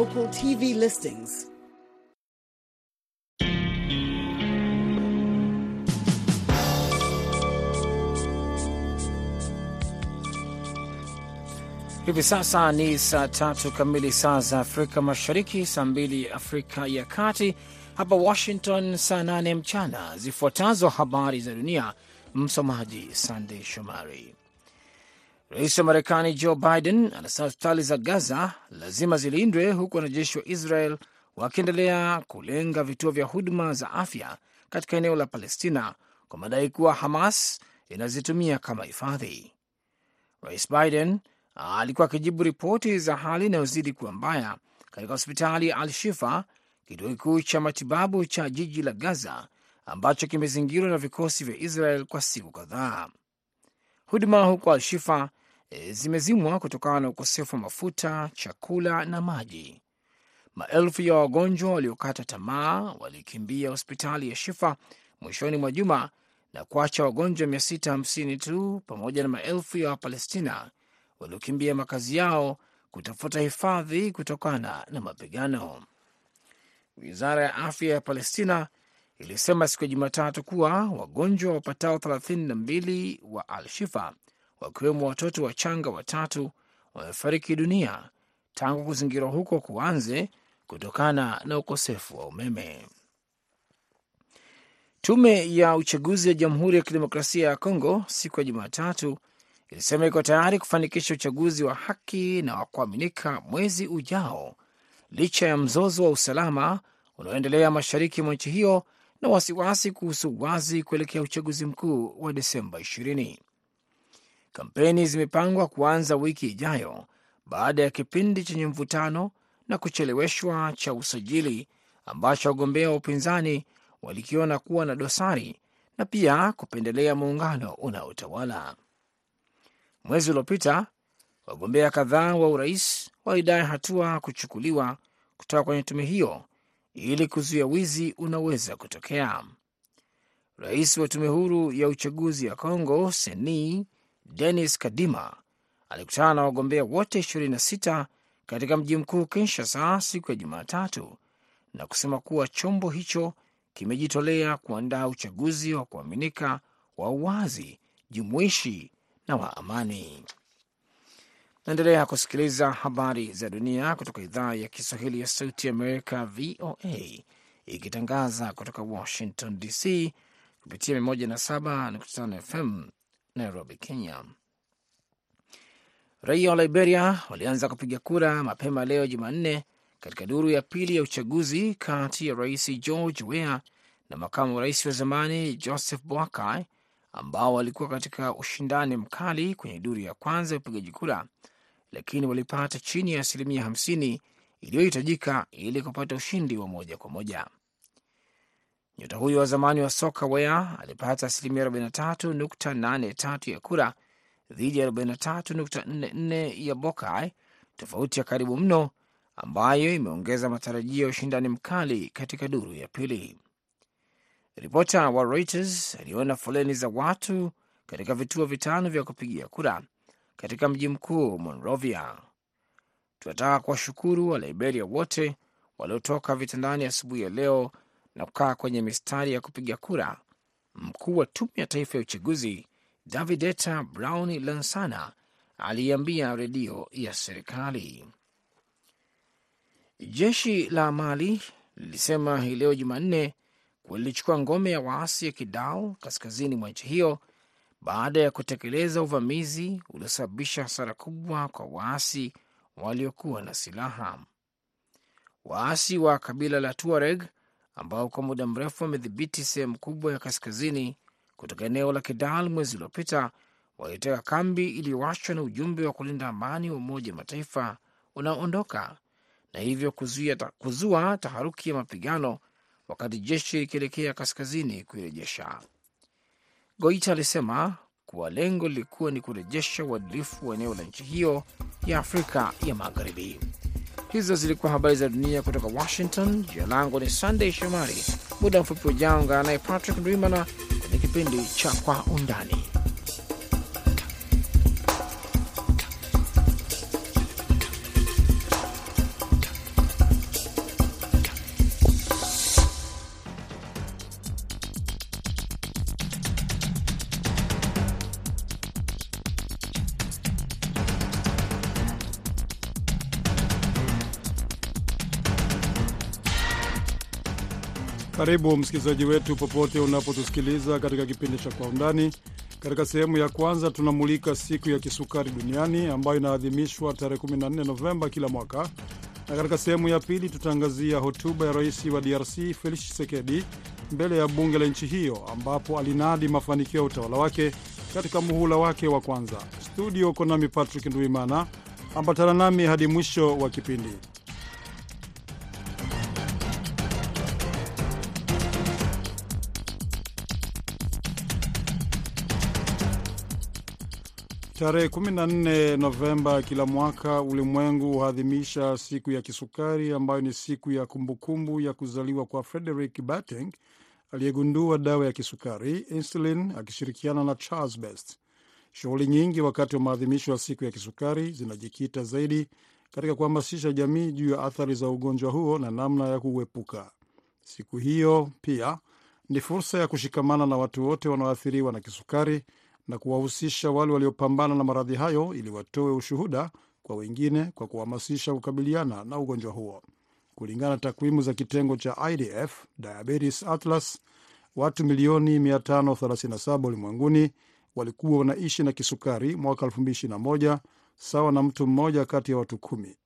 local TV listings. Hivi sasa ni saa tatu kamili saa za Afrika Mashariki, saa mbili Afrika ya Kati, hapa Washington saa nane mchana. Zifuatazo habari za dunia, msomaji Sandey Shomari. Rais wa Marekani Joe Biden anasema hospitali za Gaza lazima zilindwe, huku wanajeshi wa Israel wakiendelea kulenga vituo vya huduma za afya katika eneo la Palestina kwa madai kuwa Hamas inazitumia kama hifadhi. Rais Biden alikuwa akijibu ripoti za hali inayozidi kuwa mbaya katika hospitali ya Al Shifa, kituo kikuu cha matibabu cha jiji la Gaza ambacho kimezingirwa na vikosi vya Israel kwa siku kadhaa. Huduma huko Al Shifa zimezimwa kutokana na ukosefu wa mafuta, chakula na maji. Maelfu ya wagonjwa waliokata tamaa walikimbia hospitali ya Shifa mwishoni mwa juma na kuacha wagonjwa 650 tu pamoja na maelfu ya Wapalestina waliokimbia makazi yao kutafuta hifadhi kutokana na mapigano. Wizara ya afya ya Palestina ilisema siku ya Jumatatu kuwa wagonjwa wapatao 32 wa Al-Shifa wakiwemo watoto wachanga watatu wamefariki dunia tangu kuzingirwa huko kuanze kutokana na ukosefu wa umeme. Tume ya uchaguzi ya Jamhuri ya Kidemokrasia ya Kongo siku ya Jumatatu ilisema iko tayari kufanikisha uchaguzi wa haki na wa kuaminika mwezi ujao licha ya mzozo wa usalama unaoendelea mashariki mwa nchi hiyo na wasiwasi kuhusu wazi kuelekea uchaguzi mkuu wa Desemba 20. Kampeni zimepangwa kuanza wiki ijayo baada ya kipindi chenye mvutano na kucheleweshwa cha usajili ambacho wagombea wa upinzani walikiona kuwa na dosari na pia kupendelea muungano unaotawala. Mwezi uliopita wagombea kadhaa wa urais walidai hatua kuchukuliwa kutoka kwenye tume hiyo ili kuzuia wizi unaweza kutokea. Rais wa tume huru ya uchaguzi ya Congo Seni Denis Kadima alikutana na wagombea wote 26 katika mji mkuu Kinshasa siku ya Jumatatu na kusema kuwa chombo hicho kimejitolea kuandaa uchaguzi wa kuaminika wa uwazi, jumuishi na wa amani. Naendelea kusikiliza habari za dunia kutoka idhaa ya Kiswahili ya Sauti Amerika, VOA, ikitangaza kutoka Washington DC kupitia 107.5 FM Nairobi, Kenya. Raia wa Liberia walianza kupiga kura mapema leo Jumanne katika duru ya pili ya uchaguzi kati ya rais George Weah na makamu wa rais wa zamani Joseph Boakai ambao walikuwa katika ushindani mkali kwenye duru ya kwanza ya upigaji kura, lakini walipata chini ya asilimia hamsini iliyohitajika ili kupata ushindi wa moja kwa moja. Nyota huyo wa zamani wa soka Wea alipata asilimia 43.83 ya kura dhidi ya 43.44 ya Bokai, tofauti ya karibu mno ambayo imeongeza matarajio ya ushindani mkali katika duru ya pili. Ripota wa Reuters aliona foleni za watu katika vituo vitano vya kupigia kura katika mji mkuu Monrovia. Tunataka kuwashukuru wa Liberia wote waliotoka vitandani asubuhi ya leo na kukaa kwenye mistari ya kupiga kura. Mkuu wa tume ya taifa ya uchaguzi Davideta Brown Lansana aliambia redio ya serikali. Jeshi la Mali lilisema hii leo Jumanne lilichukua ngome ya waasi ya Kidal kaskazini mwa nchi hiyo baada ya kutekeleza uvamizi uliosababisha hasara kubwa kwa waasi waliokuwa na silaha. Waasi wa kabila la Tuareg ambao kwa muda mrefu wamedhibiti sehemu kubwa ya kaskazini kutoka eneo la Kidal mwezi uliopita waliteka kambi iliyowashwa na ujumbe wa kulinda amani wa Umoja Mataifa unaoondoka na hivyo kuzuia, kuzua taharuki ya mapigano wakati jeshi likielekea kaskazini kuirejesha. Goita alisema kuwa lengo lilikuwa ni kurejesha uadilifu wa eneo la nchi hiyo ya Afrika ya Magharibi. Hizo zilikuwa habari za dunia kutoka Washington. Jina langu ni Sunday Shomari. Muda mfupi ujao ungana naye Patrick Ndwimana kwenye kipindi cha Kwa Undani. Karibu msikilizaji wetu popote unapotusikiliza katika kipindi cha Kwa Undani. Katika sehemu ya kwanza tunamulika siku ya kisukari duniani ambayo inaadhimishwa tarehe 14 Novemba kila mwaka, na katika sehemu ya pili tutaangazia hotuba ya rais wa DRC Felix Tshisekedi mbele ya bunge la nchi hiyo, ambapo alinadi mafanikio ya utawala wake katika muhula wake wa kwanza. Studio uko nami Patrick Nduimana, ambatana nami hadi mwisho wa kipindi. Tarehe 14 Novemba kila mwaka ulimwengu huadhimisha siku ya kisukari ambayo ni siku ya kumbukumbu ya kuzaliwa kwa Frederick Banting aliyegundua dawa ya kisukari insulin akishirikiana na Charles Best. Shughuli nyingi wakati wa maadhimisho ya siku ya kisukari zinajikita zaidi katika kuhamasisha jamii juu ya athari za ugonjwa huo na namna ya kuuepuka. Siku hiyo pia ni fursa ya kushikamana na watu wote wanaoathiriwa na kisukari na kuwahusisha wale waliopambana na maradhi hayo ili watoe ushuhuda kwa wengine kwa kuhamasisha kukabiliana na ugonjwa huo. Kulingana na takwimu za kitengo cha IDF Diabetes Atlas, watu milioni 537 ulimwenguni walikuwa wanaishi na kisukari mwaka 2021, sawa na mtu mmoja kati ya watu kumi.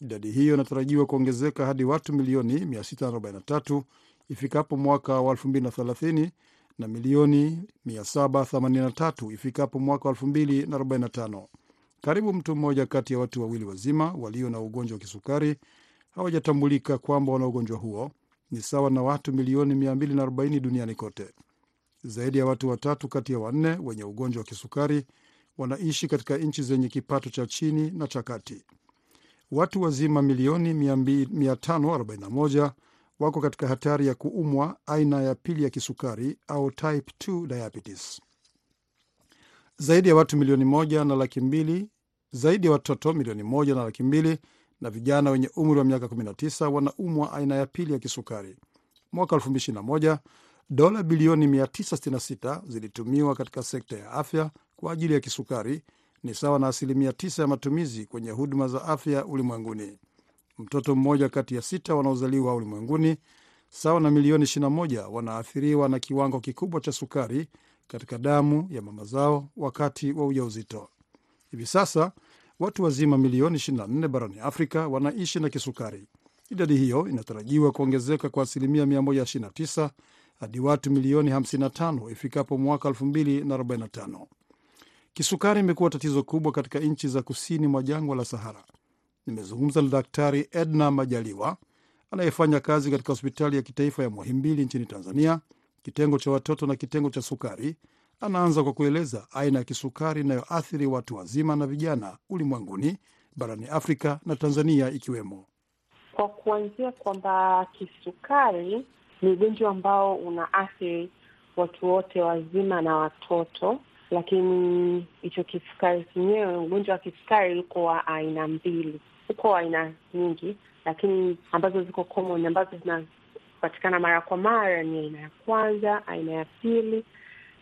Idadi hiyo inatarajiwa kuongezeka hadi watu milioni 643 ifikapo mwaka wa 2030 na milioni 783 ifikapo mwaka 2045. Karibu mtu mmoja kati ya watu wawili wazima walio na ugonjwa wa kisukari hawajatambulika kwamba wana ugonjwa huo, ni sawa na watu milioni 240 duniani kote. Zaidi ya watu watatu kati ya wanne wenye ugonjwa wa kisukari wanaishi katika nchi zenye kipato cha chini na cha kati. Watu wazima milioni 541 wako katika hatari ya kuumwa aina ya pili ya kisukari au type 2 diabetes. Zaidi ya watu milioni moja na laki mbili, zaidi ya watoto milioni moja na laki mbili na vijana wenye umri wa miaka 19 wanaumwa aina ya pili ya kisukari. Mwaka 2021 dola bilioni 966 zilitumiwa katika sekta ya afya kwa ajili ya kisukari, ni sawa na asilimia 9 ya matumizi kwenye huduma za afya ulimwenguni. Mtoto mmoja kati ya sita wanaozaliwa ulimwenguni sawa na milioni 21 wanaathiriwa na kiwango kikubwa cha sukari katika damu ya mama zao wakati wa ujauzito. Hivi sasa watu wazima milioni 24 barani Afrika wanaishi na kisukari. Idadi hiyo inatarajiwa kuongezeka kwa asilimia 129 hadi watu milioni 55 ifikapo mwaka 2045. Kisukari imekuwa tatizo kubwa katika nchi za kusini mwa jangwa la Sahara. Nimezungumza na Daktari Edna Majaliwa anayefanya kazi katika hospitali ya kitaifa ya Muhimbili nchini Tanzania, kitengo cha watoto na kitengo cha sukari. Anaanza kwa kueleza aina ya kisukari inayoathiri watu wazima na vijana ulimwenguni, barani Afrika na Tanzania ikiwemo. Kwa kuanzia kwamba kisukari ni ugonjwa ambao unaathiri watu wote wazima na watoto, lakini hicho kisukari chenyewe, ugonjwa wa kisukari uko wa aina mbili, uko aina nyingi, lakini ambazo ziko common, ambazo zinapatikana mara kwa mara ni aina ya kwanza, aina ya pili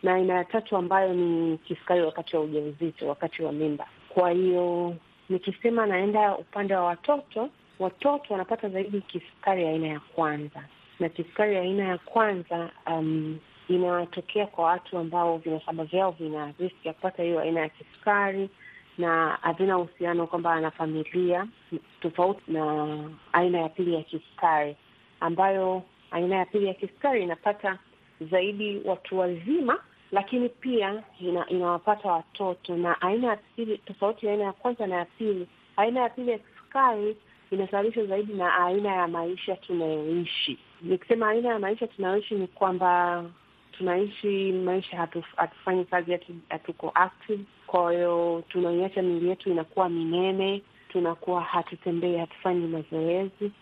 na aina ya tatu, ambayo ni kisukari wakati wa ujauzito, wakati wa mimba. Kwa hiyo nikisema naenda upande wa watoto, watoto wanapata zaidi kisukari aina ya kwanza, na kisukari aina ya kwanza um, inatokea kwa watu ambao vinasaba vyao vina riski ya kupata hiyo aina ya kisukari na havina uhusiano kwamba ana familia, tofauti na aina ya pili ya kisukari, ambayo aina ya pili ya kisukari inapata zaidi watu wazima, lakini pia ina, inawapata watoto. Na aina ya pili, tofauti ya aina ya kwanza na ya pili, aina ya pili ya kisukari inasababishwa zaidi na aina ya maisha tunayoishi. Nikisema aina ya maisha tunayoishi ni kwamba tunaishi maisha hatu, hatufanyi kazi, hatu, hatuko active. Kwa hiyo tunaiacha miili yetu inakuwa minene, tunakuwa hatutembei, hatufanyi mazoezi.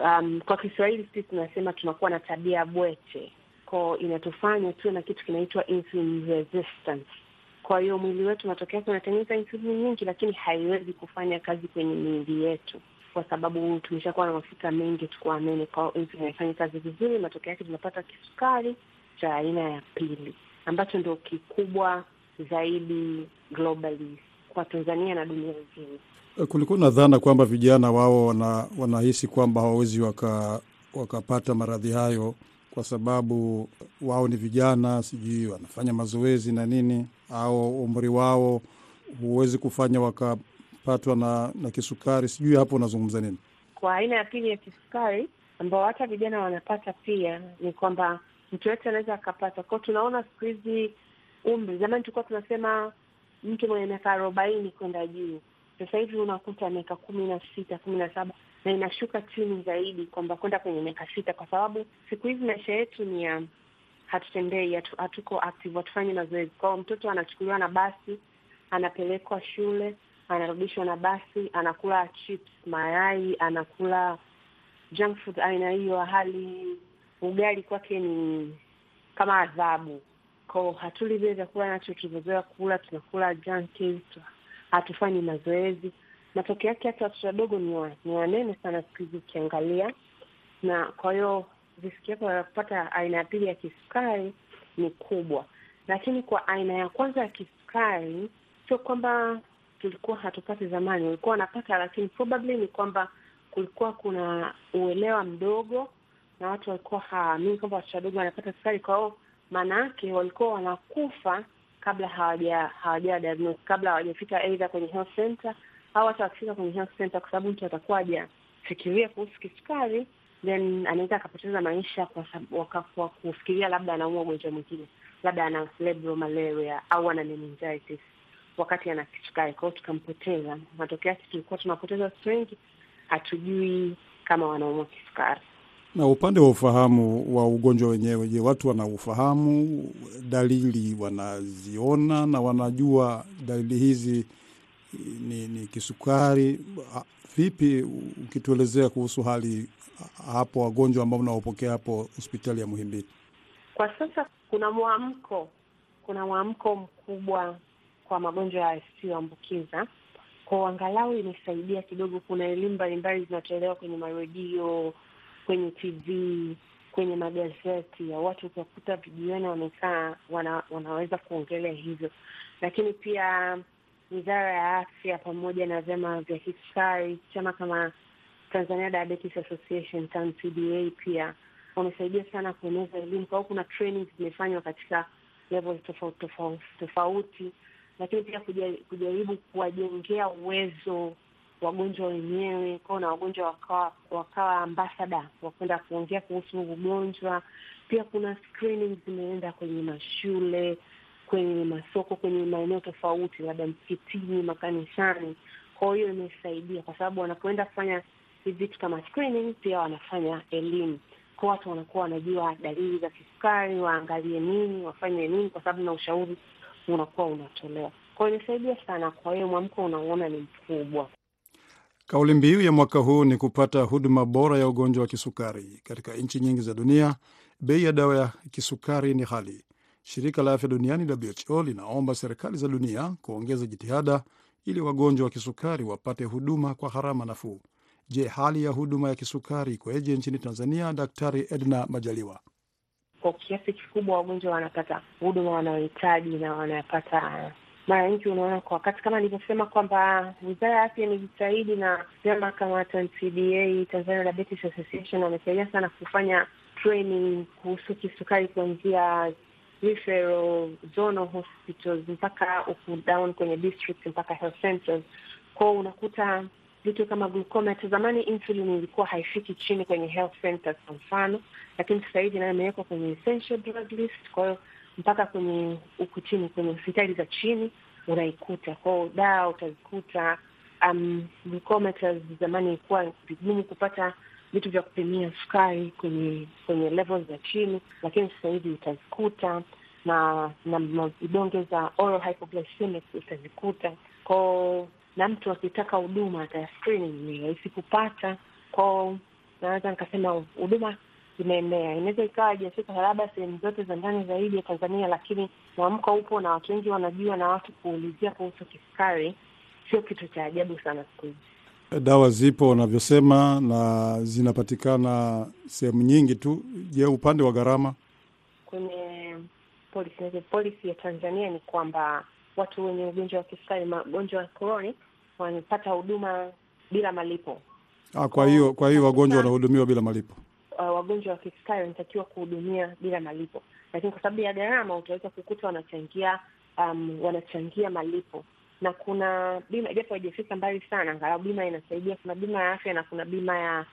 Um, kwa Kiswahili sisi tunasema tunakuwa na tabia bwete, ko inatufanya tuwe na kitu kinaitwa insulin resistance. Kwa hiyo mwili wetu matokeo yake unatengeneza insulini nyingi, lakini haiwezi kufanya kazi kwenye miili yetu kwa sababu tumeshakuwa na mafuta mengi, tukuwa nene, kwa insulin haifanyi kazi vizuri. Matokeo yake tunapata kisukari cha aina ya pili ambacho ndio kikubwa zaidi globally kwa Tanzania na dunia nzima. Kulikuwa na dhana kwamba vijana wao wana, wanahisi kwamba hawawezi waka, wakapata maradhi hayo kwa sababu wao ni vijana, sijui wanafanya mazoezi na nini, au umri wao huwezi kufanya wakapatwa na, na kisukari. Sijui hapo unazungumza nini? Kwa aina ya pili ya kisukari ambao hata vijana wanapata pia, ni kwamba mtu yote anaweza akapata kwao. Tunaona siku hizi umri, zamani tulikuwa tunasema mtu mwenye miaka arobaini kwenda juu, sasa hivi unakuta miaka kumi na sita kumi na saba na inashuka chini zaidi, kwamba kwenda kwenye miaka sita, kwa sababu siku hizi maisha yetu ni ya hatutembei, hatu, hatuko active, hatufanyi mazoezi. Kwao mtoto anachukuliwa na basi, anapelekwa shule, anarudishwa na basi, anakula chips, mayai, anakula junk food aina hiyo, hali ugali kwake ni kama adhabu. Kwao hatuli vile vyakula nacho tulivyozoea kula, tunakula junkies, hatufanyi mazoezi. Matokeo yake hata watoto wadogo ni ni wanene sana siku hizi ukiangalia, na kwa hiyo riski yako ya kupata aina ya pili ya kisukari ni kubwa. Lakini kwa aina ya kwanza ya kisukari, sio kwamba tulikuwa hatupati zamani, walikuwa wanapata, lakini probably ni kwamba kulikuwa kuna uelewa mdogo na watu walikuwa hawaamini kwamba watoto wadogo wanapata sukari. Kwa hiyo maana yake walikuwa wanakufa kabla hawaja hawaja diagnose, kabla hawajafika aidha kwenye health center au hata wakifika kwenye health center, kwa sababu mtu atakuwa hajafikiria kuhusu kisukari, then anaweza akapoteza maisha kwa kwa kufikiria labda anaumwa ugonjwa mwingine, labda ana cerebral malaria au ana meningitis wakati ana kisukari. kwao tukampoteza. Matokeo yake tulikuwa tunapoteza watu wengi, hatujui kama wanaumwa kisukari. Na upande wa ufahamu wa ugonjwa wenyewe, je, watu wana ufahamu, dalili wanaziona na wanajua dalili hizi ni, ni kisukari? Vipi, ukituelezea kuhusu hali hapo, wagonjwa ambao mnaopokea hapo hospitali ya Muhimbili? Kwa sasa kuna mwamko, kuna mwamko mkubwa kwa magonjwa yasiyoambukiza kwa angalau imesaidia kidogo. Kuna elimu mbalimbali zinatolewa kwenye maredio, kwenye TV, kwenye magazeti ya watu, utakuta vijiweni wamekaa wana, wanaweza kuongelea hivyo, lakini pia Wizara ya Afya pamoja na vyama vya kisukari, chama kama Tanzania Diabetes Association TDA pia wamesaidia sana kueneza elimu. Kwa kuna training zimefanywa katika level tofauti tofauti tofauti lakini pia kujaribu kuwajengea uwezo wagonjwa wenyewe, kwao na wagonjwa wakawa wakawa ambasada wa kwenda kuongea kuhusu ugonjwa. Pia kuna screening zimeenda kwenye mashule, kwenye masoko, kwenye maeneo tofauti, labda msikitini, makanisani. Kwa hiyo imesaidia kwa sababu wanapoenda kufanya vitu kama screening, pia wanafanya elimu kwa watu, wanakuwa wanajua dalili za kisukari, waangalie nini, wafanye nini, kwa sababu na ushauri unakuwa unatolewa. Kwa imesaidia sana. Kwa hiyo mwamko unauona ni mkubwa. Kauli mbiu ya mwaka huu ni kupata huduma bora ya ugonjwa wa kisukari. Katika nchi nyingi za dunia, bei ya dawa ya kisukari ni ghali. Shirika la afya duniani WHO linaomba serikali za dunia kuongeza jitihada ili wagonjwa wa kisukari wapate huduma kwa gharama nafuu. Je, hali ya huduma ya kisukari ikoje nchini Tanzania? Daktari Edna Majaliwa. Kwa kiasi kikubwa wagonjwa wanapata huduma wanayohitaji na wanapata mara nyingi. Unaona, kwa wakati kama nilivyosema kwamba wizara ya afya imejitahidi na vyama kama TANCDA, Tanzania Diabetes Association, wamesaidia sana kufanya training kuhusu kisukari kuanzia referral zonal hospitals mpaka huku down kwenye district mpaka health centers. Kwao unakuta vitu kama glucometer. Zamani insulin ilikuwa haifiki chini kwenye health centers kwa mfano, lakini sasa hivi nayo imewekwa kwenye essential drug list. Kwa hiyo mpaka kwenye huku chini kwenye hospitali za chini unaikuta. Kwao dawa utazikuta. Um, zamani ilikuwa vigumu kupata vitu vya kupimia sukari kwenye kwenye levels za chini, lakini sasa hivi utazikuta na na vidonge za oral utazikuta kwao na mtu akitaka huduma screening ni rahisi kupata kwao. Naweza nikasema huduma imeenea, inaweza ikawa haijafika labda sehemu zote za ndani zaidi ya Tanzania, lakini mwamko upo na watu wengi wanajua, na watu kuulizia kuhusu kisukari sio kitu cha ajabu sana siku hizi. Dawa zipo wanavyosema, na zinapatikana sehemu nyingi tu. Je, upande wa gharama? Kwenye policy policy ya Tanzania ni kwamba watu wenye ugonjwa wa kisukari, magonjwa ya koroni, wanapata huduma bila malipo. Ah, kwa hiyo kwa hiyo wagonjwa wanahudumiwa bila malipo. Uh, wagonjwa wa kisukari wanatakiwa kuhudumia bila malipo, lakini kwa sababu ya gharama utaweza kukuta wanachangia um, wanachangia malipo na kuna bima, japo haijafika mbali sana, angalau bima inasaidia. Kuna bima ya afya na kuna bima ya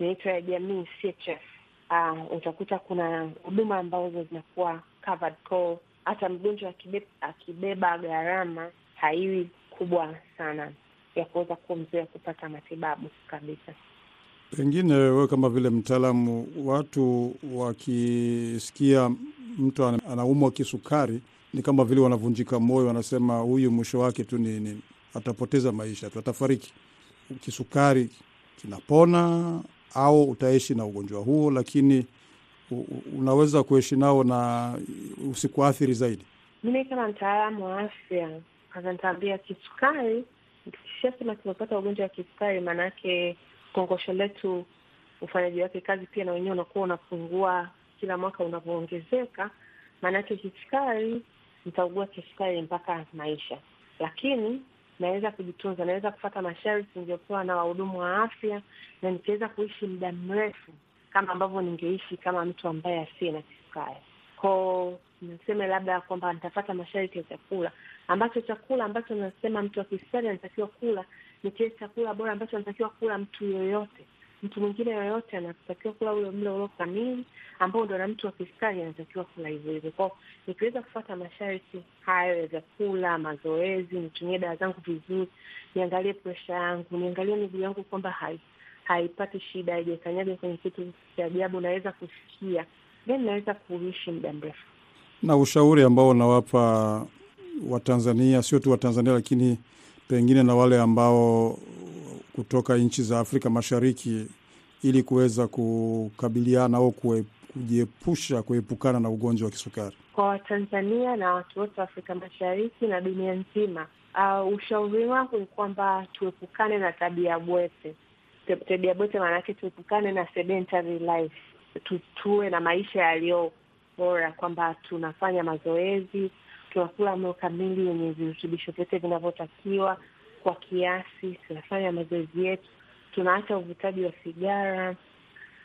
inaitwa ya jamii CHF. Uh, utakuta kuna huduma ambazo zinakuwa covered kwa hata mgonjwa akibeba, akibeba gharama haiwi kubwa sana ya kuweza kuwa kumzuia kupata matibabu kabisa. Pengine wewe kama vile mtaalamu, watu wakisikia mtu anaumwa kisukari ni kama vile wanavunjika moyo, wanasema huyu mwisho wake tu ni, ni atapoteza maisha tu, atafariki. Kisukari kinapona au utaishi na ugonjwa huo, lakini unaweza kuishi nao na usikuathiri zaidi. Mimi kama mtaalamu wa afya kaza kisukari, kishasema tumepata ugonjwa wa kisukari, maanake kongosho letu ufanyaji wake kazi pia na wenyewe unakuwa unapungua kila mwaka unavyoongezeka. Maanake kisukari, nitaugua kisukari mpaka maisha, lakini naweza kujitunza, naweza kufata masharti niliyopewa na wahudumu wa afya na nikiweza kuishi muda mrefu kama ambavyo ningeishi kama mtu ambaye asiye na kisukari. Ko niseme labda kwamba nitafata masharti ya chakula, ambacho chakula ambacho nasema mtu wa kisukari anatakiwa kula ni kile chakula bora ambacho anatakiwa kula mtu yoyote. Mtu mwingine yoyote anatakiwa kula ule mlo ulio kamili, ambao ndo na mtu wa kisukari anatakiwa kula hivyo hivyo. Kwao nikiweza kufuata masharti hayo ya vyakula, mazoezi, nitumie dawa zangu vizuri, niangalie presha yangu, niangalie miguu yangu kwamba hai haipati shida, haijakanyaga kwenye kitu cha ajabu, naweza kusikia, then naweza kuishi muda mrefu. Na ushauri ambao unawapa Watanzania, sio tu Watanzania, lakini pengine na wale ambao kutoka nchi za Afrika Mashariki, ili kuweza kukabiliana au kujiepusha kuepukana na ugonjwa wa kisukari kwa Watanzania na watu wote wa Afrika Mashariki na dunia nzima. Uh, ushauri wangu ni kwamba tuepukane na tabia bwete. Tabia bwete maana yake tuepukane na sedentary life, tuwe na maisha yaliyo bora, kwamba tunafanya mazoezi, tunakula mlo kamili wenye virutubisho vyote vinavyotakiwa kwa kiasi, tunafanya mazoezi yetu, tunaacha uvutaji wa sigara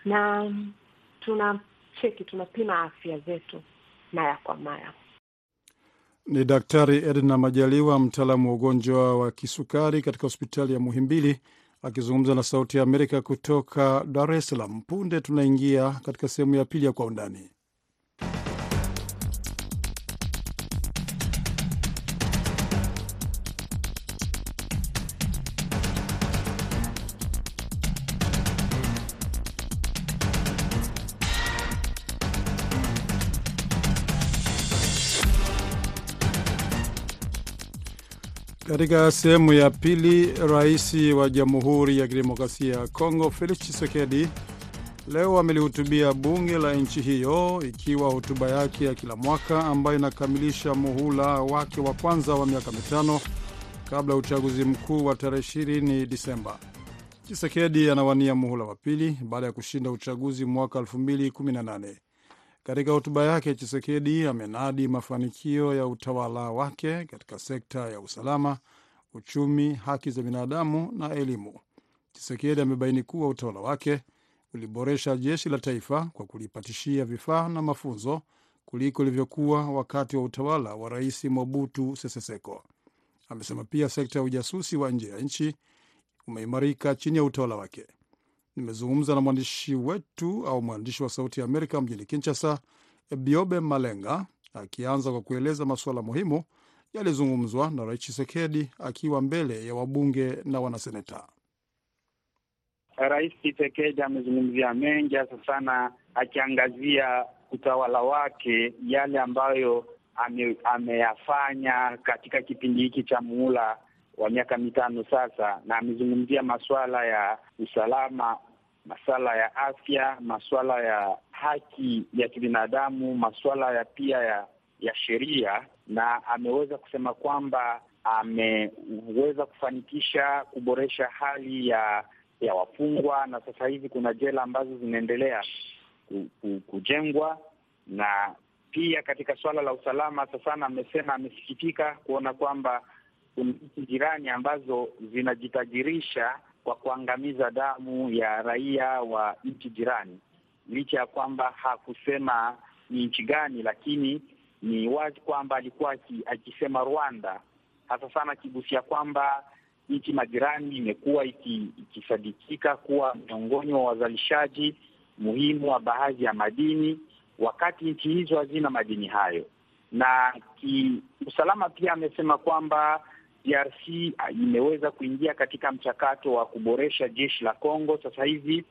na tuna cheki, tunapima afya zetu mara kwa mara. Ni Daktari Edna Majaliwa, mtaalamu wa ugonjwa wa kisukari katika hospitali ya Muhimbili, akizungumza na Sauti ya Amerika kutoka Dar es Salaam. Punde tunaingia katika sehemu ya pili ya Kwa Undani. Katika sehemu ya pili, rais wa Jamhuri ya Kidemokrasia ya Kongo Felix Tshisekedi leo amelihutubia bunge la nchi hiyo, ikiwa hotuba yake ya kila mwaka ambayo inakamilisha muhula wake wa kwanza wa miaka mitano kabla ya uchaguzi mkuu wa tarehe 20 Disemba. Tshisekedi anawania muhula wa pili baada ya kushinda uchaguzi mwaka 2018. Katika hotuba yake Chisekedi amenadi mafanikio ya utawala wake katika sekta ya usalama, uchumi, haki za binadamu na elimu. Chisekedi amebaini kuwa utawala wake uliboresha jeshi la taifa kwa kulipatishia vifaa na mafunzo kuliko ilivyokuwa wakati wa utawala wa Rais Mobutu Sese Seko. Amesema pia sekta ya ujasusi wa nje ya nchi umeimarika chini ya utawala wake. Nimezungumza na mwandishi wetu au mwandishi wa Sauti ya Amerika mjini Kinshasa, Biobe Malenga, akianza kwa kueleza masuala muhimu yalizungumzwa na Rais Chisekedi akiwa mbele ya wabunge na wanaseneta. Rais Chisekedi amezungumzia mengi, hasa sana akiangazia utawala wake, yale ambayo ame, ameyafanya katika kipindi hiki cha muhula wa miaka mitano sasa, na amezungumzia masuala ya usalama, masuala ya afya, masuala ya haki ya kibinadamu, masuala ya pia ya ya sheria, na ameweza kusema kwamba ameweza kufanikisha kuboresha hali ya ya wafungwa, na sasa hivi kuna jela ambazo zinaendelea kujengwa, na pia katika suala la usalama sasa, amesema amesikitika kuona kwamba kuna nchi jirani ambazo zinajitajirisha kwa kuangamiza damu ya raia wa nchi jirani, licha ya kwamba hakusema ni nchi gani, lakini ni wazi kwamba alikuwa akisema Rwanda, hasa sana akigusia kwamba nchi majirani imekuwa ikisadikika kuwa miongoni mwa wazalishaji muhimu wa baadhi ya madini, wakati nchi hizo hazina madini hayo. Na kiusalama pia amesema kwamba DRC imeweza kuingia katika mchakato wa kuboresha jeshi la Kongo sasa hivi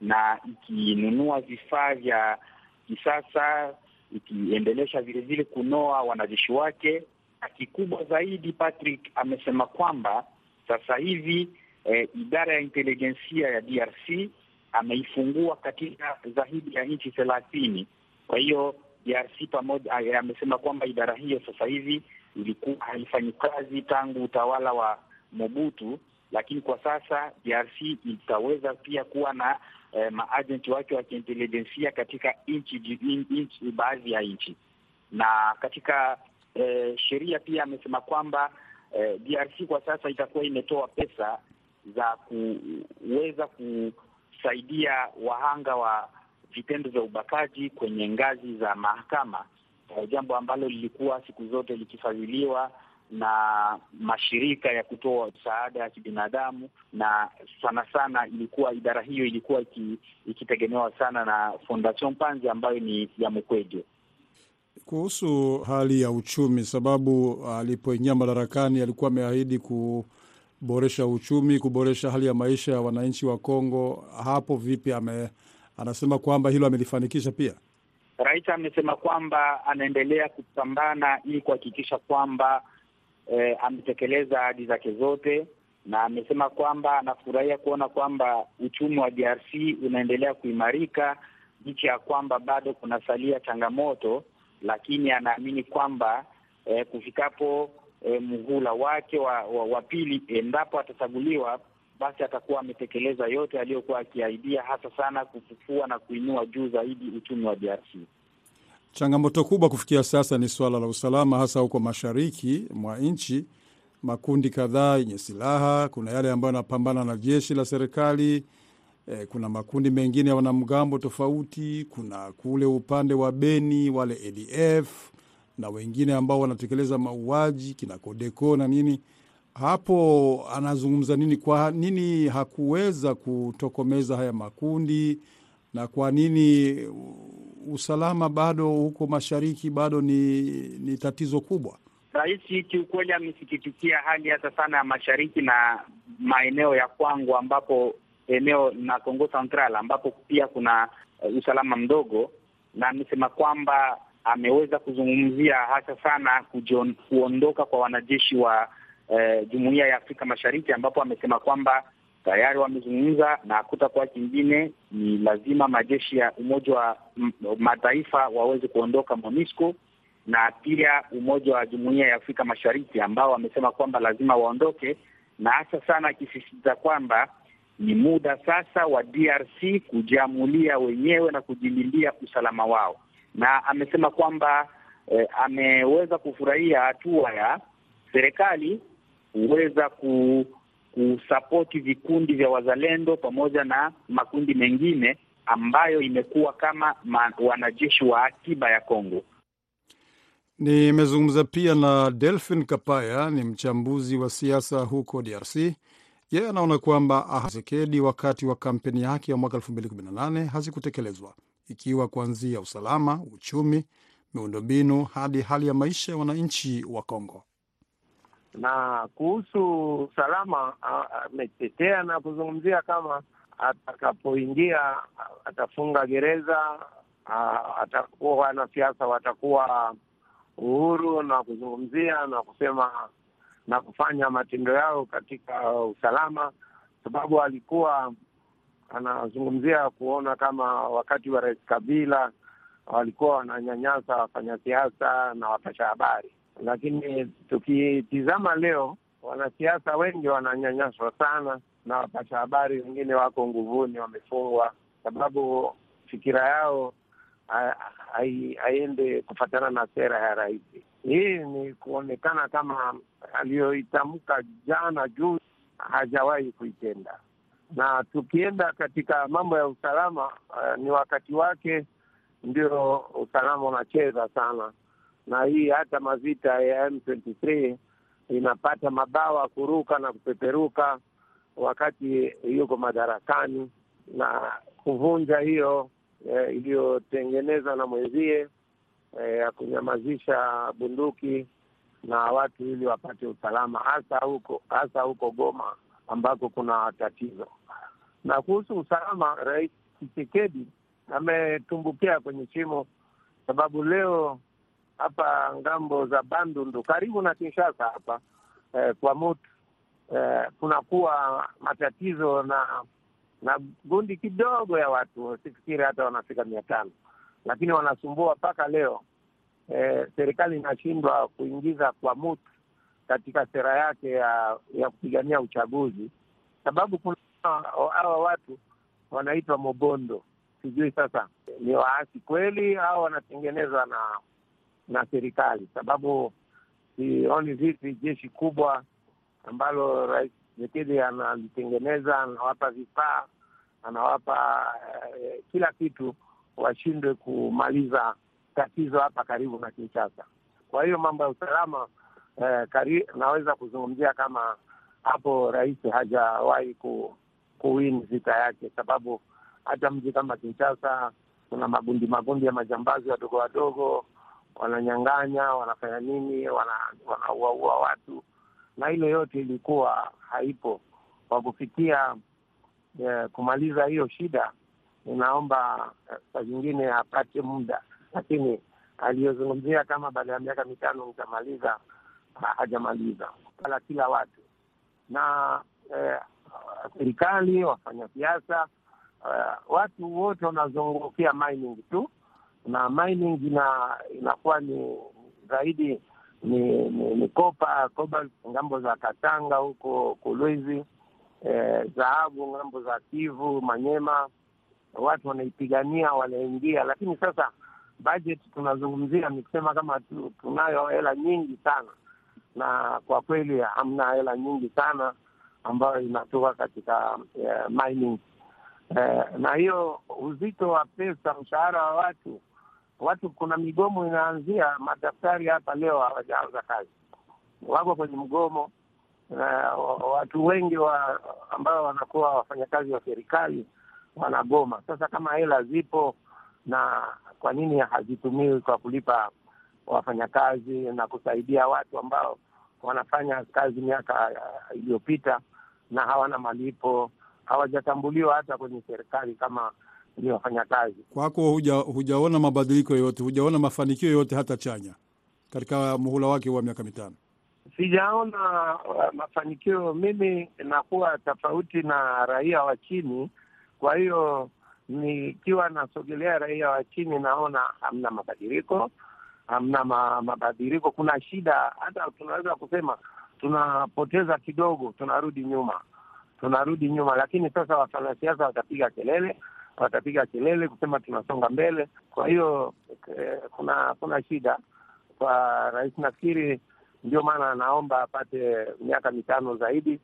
na ikinunua vifaa vya kisasa, ikiendelesha vilevile kunoa wanajeshi wake. Na kikubwa zaidi, Patrick amesema kwamba sasa hivi eh, idara ya intelijensia ya DRC ameifungua katika zaidi ya nchi thelathini. Kwa hiyo DRC pamoja, amesema kwamba idara hiyo sasa hivi ilikuwa haifanyi kazi tangu utawala wa Mobutu, lakini kwa sasa DRC itaweza pia kuwa na eh, maajenti wake wa kiintelijensia katika nchi baadhi ya nchi na katika eh, sheria pia amesema kwamba eh, DRC kwa sasa itakuwa imetoa pesa za kuweza kusaidia wahanga wa vitendo vya ubakaji kwenye ngazi za mahakama, eh, jambo ambalo lilikuwa siku zote likifadhiliwa na mashirika ya kutoa msaada ya kibinadamu, na sana sana ilikuwa idara hiyo ilikuwa ikitegemewa sana na Fondation Panzi ambayo ni ya Mukwege. Kuhusu hali ya uchumi, sababu alipoingia madarakani alikuwa ameahidi kuboresha uchumi, kuboresha hali ya maisha ya wananchi wa Kongo. Hapo vipi? Ame, anasema kwamba hilo amelifanikisha pia. Rais amesema kwamba anaendelea kupambana ili kuhakikisha kwamba eh, ametekeleza ahadi zake zote, na amesema kwamba anafurahia kuona kwamba uchumi wa DRC unaendelea kuimarika licha ya kwamba bado kunasalia changamoto lakini anaamini kwamba eh, kufikapo eh, muhula wake wa, wa, wa pili, endapo atachaguliwa, basi atakuwa ametekeleza yote aliyokuwa akiahidia, hasa sana kufufua na kuinua juu zaidi uchumi wa DRC. Changamoto kubwa kufikia sasa ni suala la usalama, hasa huko mashariki mwa nchi. Makundi kadhaa yenye silaha, kuna yale ambayo yanapambana na jeshi la serikali eh, kuna makundi mengine ya wanamgambo tofauti. Kuna kule upande wa Beni wale ADF na wengine ambao wanatekeleza mauaji kina Kodeko na nini. Hapo anazungumza nini? Kwa nini hakuweza kutokomeza haya makundi, na kwa nini usalama bado huko mashariki bado ni, ni tatizo kubwa? Rais kiukweli amesikitikia hali hata sana ya mashariki na maeneo ya Kwangu ambapo eneo na Kongo Central ambapo pia kuna uh, usalama mdogo, na amesema kwamba ameweza kuzungumzia hasa sana kujion, kuondoka kwa wanajeshi wa uh, Jumuiya ya Afrika Mashariki, ambapo amesema kwamba tayari wamezungumza na hakutakuwa kingine, ni lazima majeshi ya Umoja wa Mataifa waweze kuondoka MONUSCO na pia Umoja wa Jumuiya ya Afrika Mashariki ambao wamesema kwamba lazima waondoke, na hasa sana akisisitiza kwamba ni muda sasa wa DRC kujiamulia wenyewe na kujilindia usalama wao, na amesema kwamba eh, ameweza kufurahia hatua ya serikali kuweza ku kusapoti vikundi vya wazalendo pamoja na makundi mengine ambayo imekuwa kama ma, wanajeshi wa akiba ya Kongo. Nimezungumza pia na Delphin Kapaya, ni mchambuzi wa siasa huko DRC. Yeye anaona kwamba Tshisekedi wakati wa kampeni yake ya mwaka 2018 hazikutekelezwa, ikiwa kuanzia usalama, uchumi, miundombinu hadi hali ya maisha ya wananchi wa Kongo. Na kuhusu usalama ametetea na kuzungumzia kama atakapoingia atafunga gereza, atakuwa wanasiasa watakuwa uhuru na kuzungumzia na kusema na kufanya matendo yao katika usalama, sababu alikuwa anazungumzia kuona kama wakati wa Rais Kabila walikuwa wananyanyasa wafanyasiasa na wapasha habari, lakini tukitizama leo wanasiasa wengi wananyanyaswa sana na wapasha habari wengine wako nguvuni, wamefungwa. Sababu fikira yao haiende kufatana na sera ya rais. Hii ni kuonekana kama aliyoitamka jana juu hajawahi kuitenda, na tukienda katika mambo ya usalama uh, ni wakati wake ndio usalama unacheza sana, na hii hata mavita ya M23 inapata mabawa kuruka na kupeperuka wakati yuko madarakani na kuvunja hiyo eh, iliyotengenezwa na mwenzie eh, ya kunyamazisha bunduki na watu ili wapate usalama, hasa huko hasa huko Goma ambako kuna tatizo. Na kuhusu usalama, Rais Tshisekedi ametumbukia kwenye shimo, sababu leo hapa ng'ambo za Bandundu karibu na Kinshasa hapa eh, kwa Mutu eh, kunakuwa matatizo na na gundi kidogo ya watu, sifikiri hata wanafika mia tano, lakini wanasumbua mpaka leo. Eh, serikali inashindwa kuingiza kwa Mutu katika sera yake ya ya kupigania uchaguzi, sababu kuna hawa watu wanaitwa Mobondo. Sijui sasa ni waasi kweli au wanatengenezwa na na serikali, sababu sioni vipi jeshi kubwa ambalo Rais Tshisekedi analitengeneza, anawapa vifaa, anawapa eh, kila kitu, washindwe kumaliza tatizo hapa karibu na Kinshasa. Kwa hiyo mambo ya usalama eh, kari, naweza kuzungumzia kama hapo rais hajawahi ku, kuwin vita yake, sababu hata mji kama Kinshasa kuna magundi magundi ya majambazi wadogo wadogo, wananyang'anya, wanafanya nini, wanauaua wana watu, na ile yote ilikuwa haipo. Kwa kufikia eh, kumaliza hiyo shida, inaomba saa zingine apate muda, lakini aliyozungumzia kama baada ya miaka mitano mtamaliza, hajamaliza. Wala kila watu. Na eh, serikali, wafanya siasa, uh, watu wote wanazungukia mining tu, na mining ina inakuwa ni zaidi ni, ni, ni kopa cobalt ng'ambo za Katanga huko Kolwezi, dhahabu eh, ng'ambo za Kivu, Manyema, watu wanaipigania wanaingia, lakini sasa budget tunazungumzia ni kusema kama tu, tunayo hela nyingi sana, na kwa kweli hamna hela nyingi sana ambayo inatoka katika eh, mining. Eh, na hiyo uzito wa pesa, mshahara wa watu watu, kuna migomo inaanzia. Madaktari hapa leo hawajaanza kazi, wako kwenye mgomo. na watu wengi wa ambao wanakuwa wafanyakazi wa serikali wanagoma. Sasa kama hela zipo, na kwa nini hazitumiwi kwa kulipa wafanyakazi na kusaidia watu ambao wanafanya kazi miaka iliyopita na hawana malipo, hawajatambuliwa hata kwenye serikali kama ni wafanyakazi. Kwako huja, hujaona mabadiliko yoyote, hujaona mafanikio yoyote hata chanya katika muhula wake wa miaka mitano? Sijaona uh, mafanikio. Mimi nakuwa tofauti na raia wa chini, kwa hiyo nikiwa nasogelea raia wa chini naona hamna mabadiliko, hamna ma, mabadiliko. Kuna shida, hata tunaweza kusema tunapoteza kidogo, tunarudi nyuma, tunarudi nyuma. Lakini sasa wafanyasiasa watapiga kelele, watapiga kelele kusema tunasonga mbele. Kwa hiyo eh, kuna kuna shida kwa rais. Nafikiri ndio maana anaomba apate miaka mitano zaidi,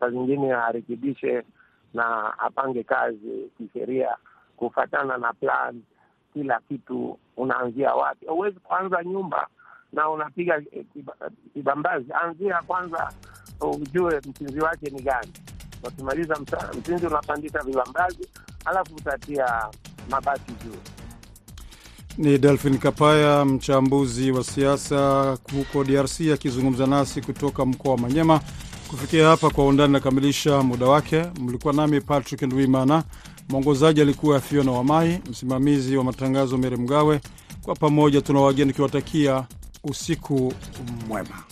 saa zingine arekebishe na apange kazi kisheria kufatana na plan. Kila kitu unaanzia wapi? Huwezi kuanza nyumba na unapiga kibambazi. Anzia kwanza, ujue msingi wake ni gani. Wakimaliza msingi, unapandisha vibambazi, alafu utatia mabati juu. Ni Delphin Kapaya, mchambuzi wa siasa huko DRC, akizungumza nasi kutoka mkoa wa Manyema. Kufikia hapa kwa undani nakamilisha muda wake. Mlikuwa nami Patrick Ndwimana, mwongozaji alikuwa Fiona Wamai, msimamizi wa matangazo Mere Mgawe. Kwa pamoja tuna wageni tukiwatakia usiku mwema.